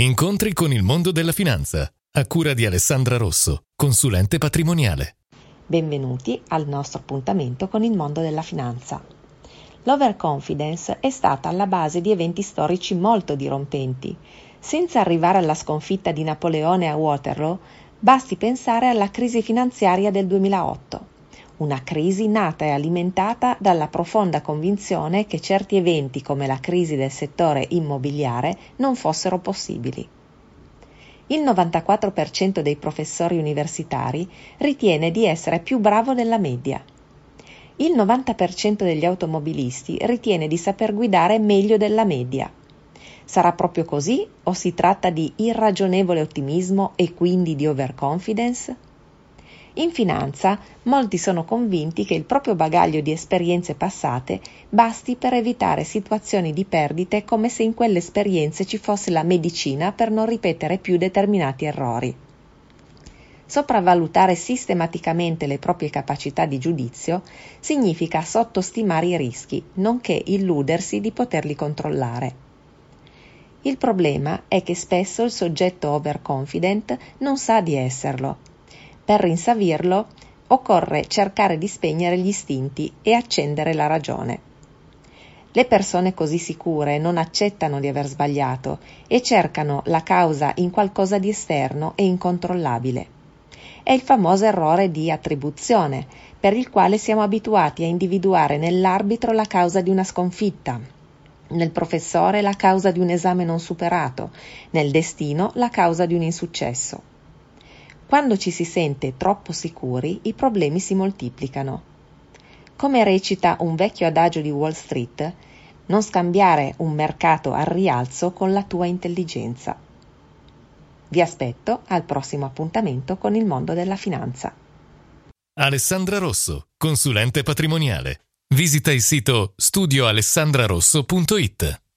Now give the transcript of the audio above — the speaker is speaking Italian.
Incontri con il mondo della finanza, a cura di Alessandra Rosso, consulente patrimoniale. Benvenuti al nostro appuntamento con il mondo della finanza. L'overconfidence è stata alla base di eventi storici molto dirompenti. Senza arrivare alla sconfitta di Napoleone a Waterloo, basti pensare alla crisi finanziaria del 2008 una crisi nata e alimentata dalla profonda convinzione che certi eventi come la crisi del settore immobiliare non fossero possibili. Il 94% dei professori universitari ritiene di essere più bravo della media. Il 90% degli automobilisti ritiene di saper guidare meglio della media. Sarà proprio così o si tratta di irragionevole ottimismo e quindi di overconfidence? In finanza molti sono convinti che il proprio bagaglio di esperienze passate basti per evitare situazioni di perdite come se in quelle esperienze ci fosse la medicina per non ripetere più determinati errori. Sopravvalutare sistematicamente le proprie capacità di giudizio significa sottostimare i rischi, nonché illudersi di poterli controllare. Il problema è che spesso il soggetto overconfident non sa di esserlo per rinsavirlo occorre cercare di spegnere gli istinti e accendere la ragione. Le persone così sicure non accettano di aver sbagliato e cercano la causa in qualcosa di esterno e incontrollabile. È il famoso errore di attribuzione, per il quale siamo abituati a individuare nell'arbitro la causa di una sconfitta, nel professore la causa di un esame non superato, nel destino la causa di un insuccesso. Quando ci si sente troppo sicuri, i problemi si moltiplicano. Come recita un vecchio adagio di Wall Street, non scambiare un mercato al rialzo con la tua intelligenza. Vi aspetto al prossimo appuntamento con il mondo della finanza. Alessandra Rosso, consulente patrimoniale. Visita il sito studioalessandrarosso.it.